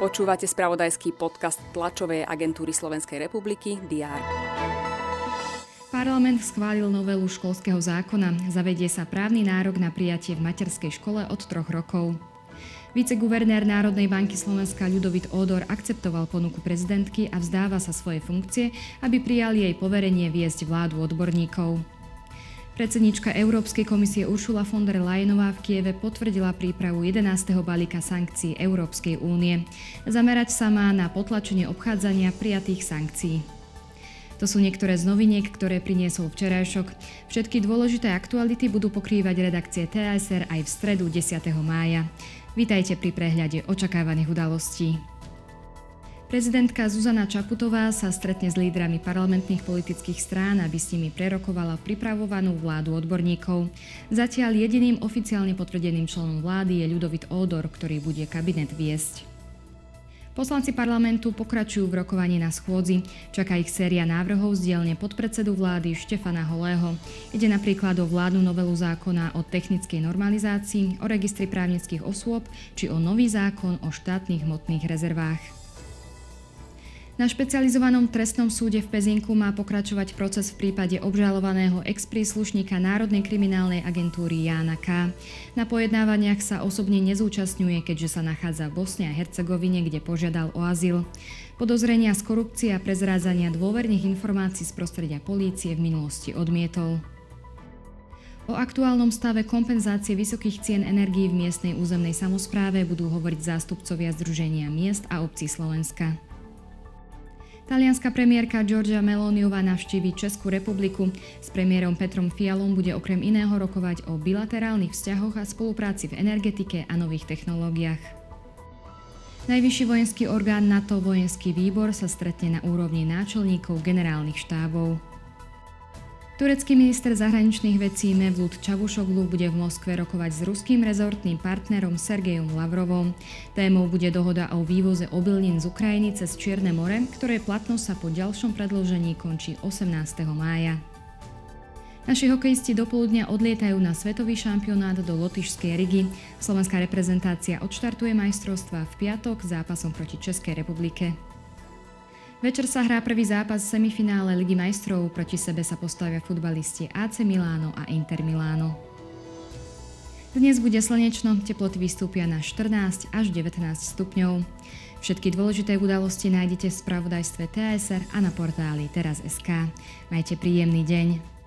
Počúvate spravodajský podcast tlačovej agentúry Slovenskej republiky DR. Parlament schválil novelu školského zákona. Zavedie sa právny nárok na prijatie v materskej škole od troch rokov. Viceguvernér Národnej banky Slovenska Ľudovit Ódor akceptoval ponuku prezidentky a vzdáva sa svoje funkcie, aby prijali jej poverenie viesť vládu odborníkov. Predsednička Európskej komisie Uršula von der Leyenová v Kieve potvrdila prípravu 11. balíka sankcií Európskej únie. Zamerať sa má na potlačenie obchádzania prijatých sankcií. To sú niektoré z noviniek, ktoré priniesol včerajšok. Všetky dôležité aktuality budú pokrývať redakcie TSR aj v stredu 10. mája. Vítajte pri prehľade očakávaných udalostí. Prezidentka Zuzana Čaputová sa stretne s lídrami parlamentných politických strán, aby s nimi prerokovala pripravovanú vládu odborníkov. Zatiaľ jediným oficiálne potvrdeným členom vlády je Ľudovit Ódor, ktorý bude kabinet viesť. Poslanci parlamentu pokračujú v rokovaní na schôdzi. Čaká ich séria návrhov z dielne podpredsedu vlády Štefana Holého. Ide napríklad o vládnu novelu zákona o technickej normalizácii, o registri právnických osôb či o nový zákon o štátnych hmotných rezervách. Na špecializovanom trestnom súde v Pezinku má pokračovať proces v prípade obžalovaného ex-príslušníka Národnej kriminálnej agentúry Jána K. Na pojednávaniach sa osobne nezúčastňuje, keďže sa nachádza v Bosne a Hercegovine, kde požiadal o azyl. Podozrenia z korupcie a prezrádzania dôverných informácií z prostredia polície v minulosti odmietol. O aktuálnom stave kompenzácie vysokých cien energií v miestnej územnej samozpráve budú hovoriť zástupcovia Združenia miest a obcí Slovenska. Talianská premiérka Giorgia Meloniová navštívi Českú republiku. S premiérom Petrom Fialom bude okrem iného rokovať o bilaterálnych vzťahoch a spolupráci v energetike a nových technológiách. Najvyšší vojenský orgán NATO Vojenský výbor sa stretne na úrovni náčelníkov generálnych štábov. Turecký minister zahraničných vecí Mevlut Čavušoglu bude v Moskve rokovať s ruským rezortným partnerom Sergejom Lavrovom. Témou bude dohoda o vývoze obilnín z Ukrajiny cez Čierne more, ktoré platnosť sa po ďalšom predložení končí 18. mája. Naši hokejisti dopoludnia odlietajú na svetový šampionát do Lotyšskej Rigi. Slovenská reprezentácia odštartuje majstrovstva v piatok zápasom proti Českej republike. Večer sa hrá prvý zápas v semifinále Ligy majstrov. Proti sebe sa postavia futbalisti AC Miláno a Inter Miláno. Dnes bude slnečno, teploty vystúpia na 14 až 19 stupňov. Všetky dôležité udalosti nájdete v spravodajstve TSR a na portáli teraz.sk. Majte príjemný deň.